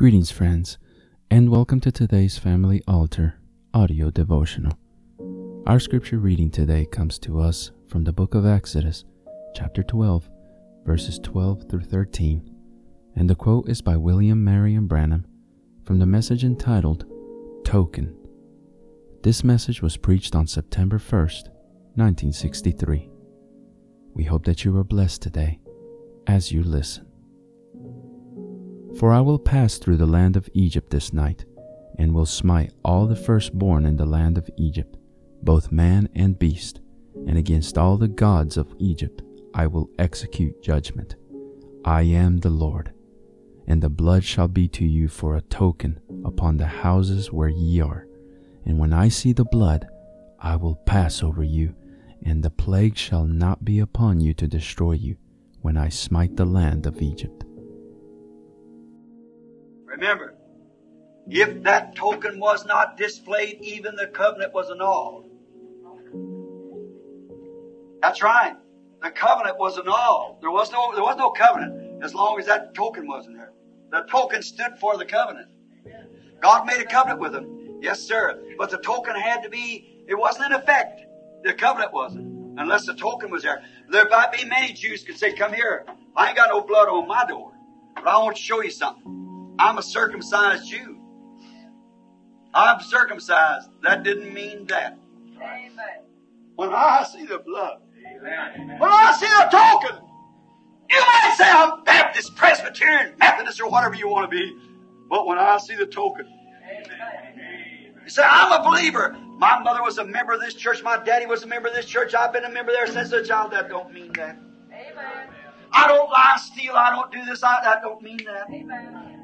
Greetings, friends, and welcome to today's Family Altar audio devotional. Our scripture reading today comes to us from the book of Exodus, chapter 12, verses 12 through 13, and the quote is by William Marion Branham from the message entitled Token. This message was preached on September 1st, 1963. We hope that you are blessed today as you listen. For I will pass through the land of Egypt this night, and will smite all the firstborn in the land of Egypt, both man and beast, and against all the gods of Egypt I will execute judgment. I am the Lord. And the blood shall be to you for a token upon the houses where ye are. And when I see the blood, I will pass over you, and the plague shall not be upon you to destroy you, when I smite the land of Egypt. Remember, if that token was not displayed, even the covenant was annulled. That's right. The covenant was annulled. There was no, there was no covenant as long as that token wasn't there. The token stood for the covenant. God made a covenant with them. Yes, sir. But the token had to be, it wasn't in effect. The covenant wasn't. Unless the token was there. There might be many Jews could say, come here. I ain't got no blood on my door. But I want to show you something. I'm a circumcised Jew. I'm circumcised. That didn't mean that. Amen. When I see the blood, when I see the token, you might say I'm Baptist, Presbyterian, Methodist, or whatever you want to be. But when I see the token, you say, I'm a believer. My mother was a member of this church. My daddy was a member of this church. I've been a member there since a child. That don't mean that. Amen. I don't lie, steal. I don't do this. I, that don't mean that. Amen.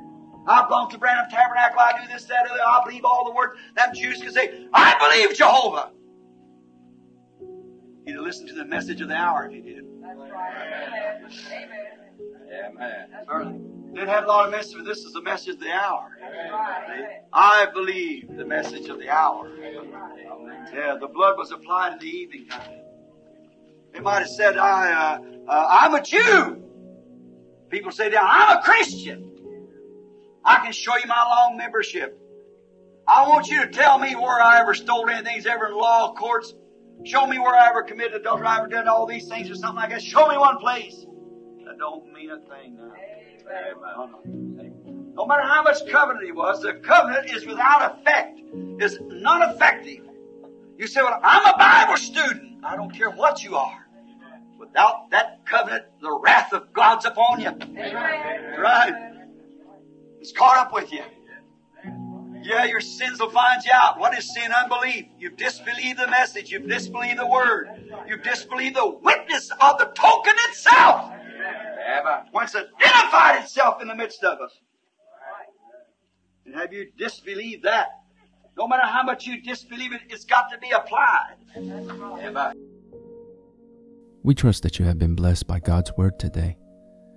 I belong to Branham Tabernacle. I do this, that, other. I believe all the word. Them Jews can say, I believe Jehovah. You'd have listened to the message of the hour if you did. That's right. Amen. Amen. Certainly. Didn't have a lot of message, but this is the message of the hour. That's right. I believe the message of the hour. Yeah, the blood was applied in the evening time. They might have said, I, uh, uh, I'm a Jew. People say, now, I'm a Christian. I can show you my long membership. I want you to tell me where I ever stole anything, ever in law courts. Show me where I ever committed adultery, I ever done all these things or something like that. Show me one place. That don't mean a thing now. No, no. Matter how much covenant he was, the covenant is without effect, is non-effective. You say, well, I'm a Bible student. I don't care what you are. Without that covenant, the wrath of God's upon you. Amen. Right. It's caught up with you. Yeah, your sins will find you out. What is sin? Unbelief. You've disbelieved the message. You've disbelieved the word. You've disbelieved the witness of the token itself. Once identified itself in the midst of us. And have you disbelieved that? No matter how much you disbelieve it, it's got to be applied. We trust that you have been blessed by God's Word today.